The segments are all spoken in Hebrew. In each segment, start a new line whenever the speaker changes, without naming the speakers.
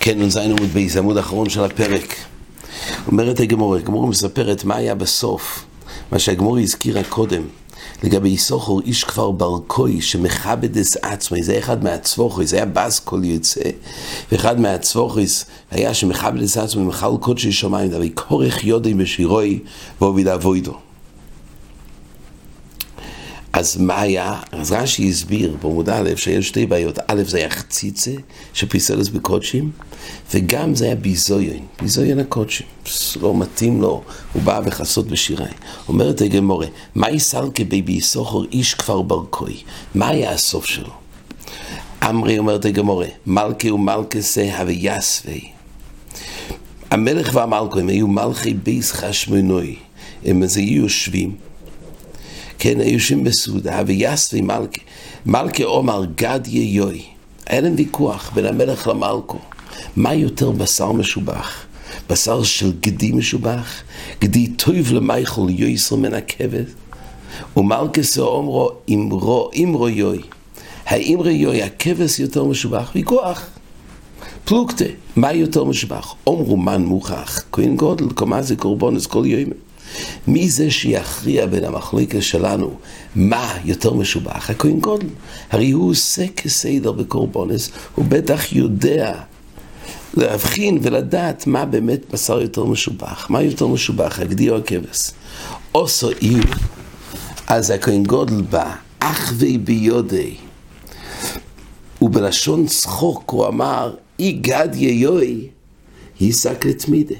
כן, נ"ז עמוד בייס, עמוד האחרון של הפרק. אומרת הגמור, הגמור מספרת מה היה בסוף, מה שהגמור הזכירה קודם, לגבי יששכר איש כפר ברקוי שמכבד את עצמי, זה אחד מהצבוכי, זה היה בס כל יוצא, ואחד מהצבוכי היה שמכבד את עצמי מחל קודשי שמיים, דבי כורך יודי בשירוי ועוביד אבוידו. אז מה היה? אז רש"י הסביר בעמוד א' שיש שתי בעיות. א' זה היה חציצה שפיסלס בקודשים, וגם זה היה ביזויון, ביזויון הקודשים. לא מתאים לו, הוא בא בחסות בשירי. אומרת הגמורה, מה יסל כבי ביסוכר איש כפר ברקוי? מה היה הסוף שלו? אמרי אומרת הגמורה, מלכה ומלכסה הוויסווי. המלך והמלכו הם היו מלכי ביס חשמונוי, הם היו יושבים. כן, היו יושבים בסעודה, ויסווי מלכה. מלכה עומר גד יוי. היה להם ויכוח בין המלך למלכו. מה יותר בשר משובח? בשר של גדי משובח? גדי טוב למייכל יויסר מן הכבד? ומלכס אומרו אמרו אמרו יוי. האמרו יוי הכבש יותר משובח? ויכוח. פלוגתא, מה יותר משובח? אומרו מן מוכח, כהן גודל, קומה זה קורבונס כל יום. מי זה שיכריע בין המחלוקת שלנו מה יותר משובח? הכהן גודל. הרי הוא עושה כסדר בקורבונס, הוא בטח יודע להבחין ולדעת מה באמת בשר יותר משובח, מה יותר משובח, הגדי או הכבש. אוסו עיר, אז הכהן גודל בא, אחווי ביודי, ובלשון צחוק הוא אמר, אי גד יוי, יישק לתמידה.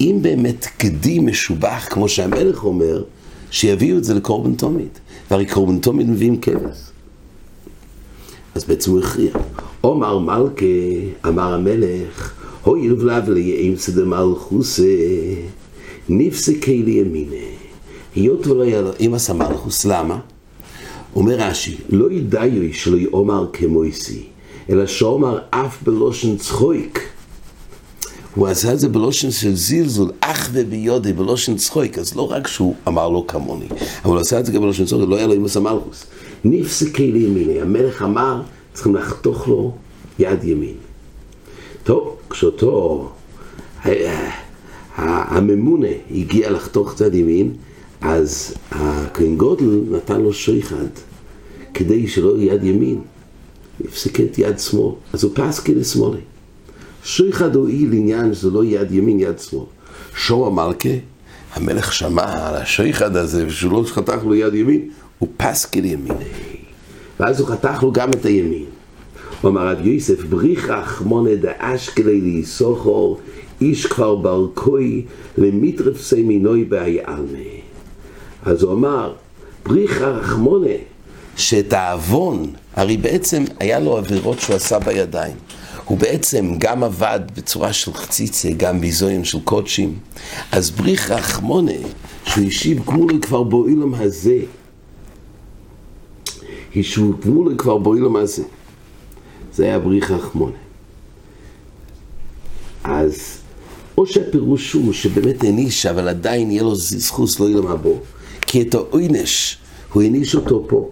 אם באמת גדי משובח, כמו שהמלך אומר, שיביאו את זה לקורבן תומית. והרי קורבן תומית מביאים כבש. אז בעצם הוא הכריע. אומר מלכה, אמר המלך, הו ירב לאו ליאמצא דמלכוס נפסקי לימינה. היות ולא היה לו אמא מלכוס, למה? אומר רש"י, לא ידעיו שלא יאמר כמויסי, אלא שאומר אף בלושן צחויק. הוא עשה את זה בלושן של זלזול, אח וביודי, בלושן צחויק, אז לא רק שהוא אמר לו כמוני, אבל הוא עשה את זה גם בלושן צחויק, לא היה לו אמא מלכוס. נפסקי לימינה, המלך אמר, צריכים לחתוך לו יד ימין. טוב, כשאותו הממונה הגיע לחתוך צד ימין, אז הכהן גודל נתן לו שויחד כדי שלא יד ימין, יפסק את יד שמאל. אז הוא פסקי לשמאלי. שויחד הועיל עניין שזה לא יד ימין, יד שמאל. שור המלכה, המלך שמע על השויחד הזה, ושהוא לא חתך לו יד ימין, הוא פסקי לימיני. ואז הוא חתך לו גם את הימין. הוא אמר רב יוסף, בריך רחמונה דאשכלי ליסוכור, איש כבר ברקוי למטרפסי מינוי בעלמה. אז הוא אמר, בריך רחמונה, שאת העוון, הרי בעצם היה לו עבירות שהוא עשה בידיים. הוא בעצם גם עבד בצורה של חציצה, גם ביזויים של קודשים. אז בריך רחמונה, שהוא השיב גמולי כבר באילם הזה, השיב גמולי כבר באילם הזה. זה היה בריך רחמונה. אז או שהפירוש הוא שבאמת העניש, אבל עדיין יהיה לו זכוס לא ילמה בו, כי את העונש הוא העניש אותו פה.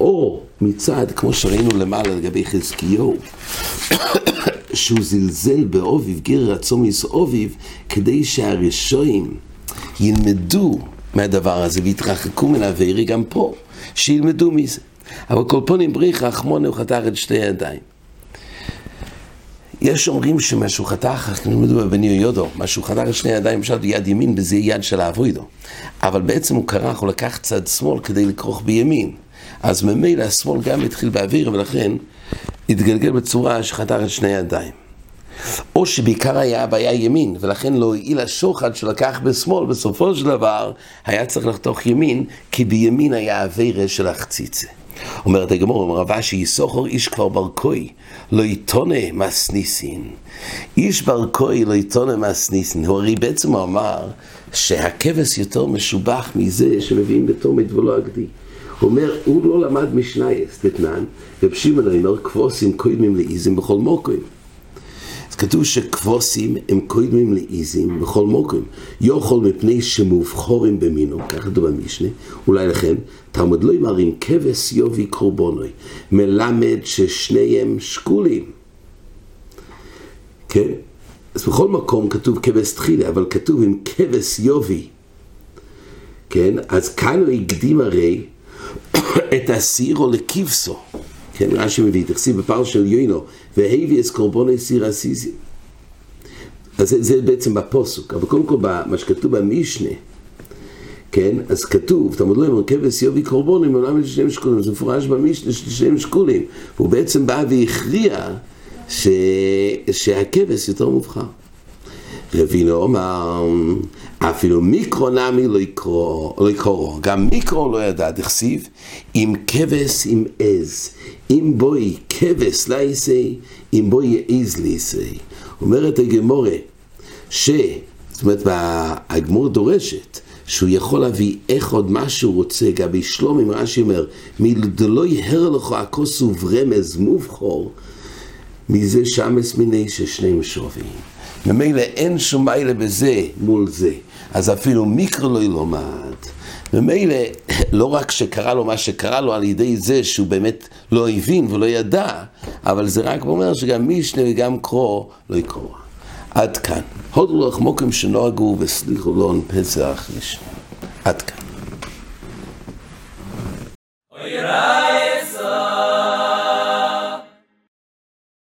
או מצד, כמו שראינו למעלה לגבי חזקיהו, שהוא זלזל באוביב, גר רצון מסאוביב, כדי שהרשועים ילמדו מהדבר הזה ויתרחקו מן העבירי גם פה, שילמדו מזה. אבל כל פונים בריך רחמונה הוא חתך את שתי הידיים. יש אומרים שמה שהוא חתך, נלמדו בבני יודו, מה שהוא חתך את שני הידיים, אפשר יד ימין, וזה יד של האבוידו. אבל בעצם הוא כרך, הוא לקח צד שמאל כדי לכרוך בימין. אז ממילא השמאל גם התחיל באוויר, ולכן התגלגל בצורה שחתך את שני הידיים. או שבעיקר היה הבעיה ימין, ולכן לא הועיל השוחד שלקח בשמאל, בסופו של דבר היה צריך לחתוך ימין, כי בימין היה אווירה של החציצה. אומרת הגמור, אומר רבה שיסוחר איש כבר ברקוי, לא יתונה מסניסין. איש ברקוי לא יתונה מסניסין. הוא הרי בעצם אמר שהכבש יותר משובח מזה שמביאים בתומת ולא הגדי. הוא אומר, הוא לא למד משנייס, תתנן, רב שמעון אומר, כבוסים קוימים לאיזים בכל מוקוים. כתוב שכבוסים הם קודמים לאיזים בכל מוקרים. יוכל מפני שמובחורים במינו, ככה כתוב במשנה, אולי לכן, תלמוד לא יאמר אם כבש יובי קורבונוי, מלמד ששניהם שקולים. כן? אז בכל מקום כתוב כבש תחילה, אבל כתוב עם כבש יובי. כן? אז כאן הוא הקדים הרי את הסירו לכבשו. כן, רש"י מביא, תכסיב בפר של יוינו, והביא את קורבוני סיר הסיזי. אז זה, זה בעצם בפוסוק, אבל קודם כל מה שכתוב במשנה, כן, אז כתוב, תלמוד לא אומר, כבש יובי קורבונים, עולם של שניהם שקולים, זה מפורש במשנה של שניהם שקולים, והוא בעצם בא והכריע ש... שהכבש יותר מובחר. רבינו אמר, אפילו מיקרו נמי לא יקרו, גם מיקרו לא ידע, דכסיב, אם כבש עם עז, אם בואי כבש לייסי, אם בואי עז ליסי. אומרת הגמורה, ש... זאת אומרת, הגמור דורשת שהוא יכול להביא איך עוד מה שהוא רוצה, גבי שלום אם רש"י אומר, מלדלא יהר לך הכוס וברמז מובחור, מזה שמס מיני ששניהם שווים. ממילא אין שום מיילה בזה מול זה. אז אפילו מיקרו לא ילומד. ממילא, לא רק שקרה לו מה שקרה לו על ידי זה שהוא באמת לא הבין ולא ידע, אבל זה רק אומר שגם מישנה וגם קרו לא יקרו. עד כאן. הודו לך מוקם שנוהגו וסליחו לון פסח משנה. עד כאן.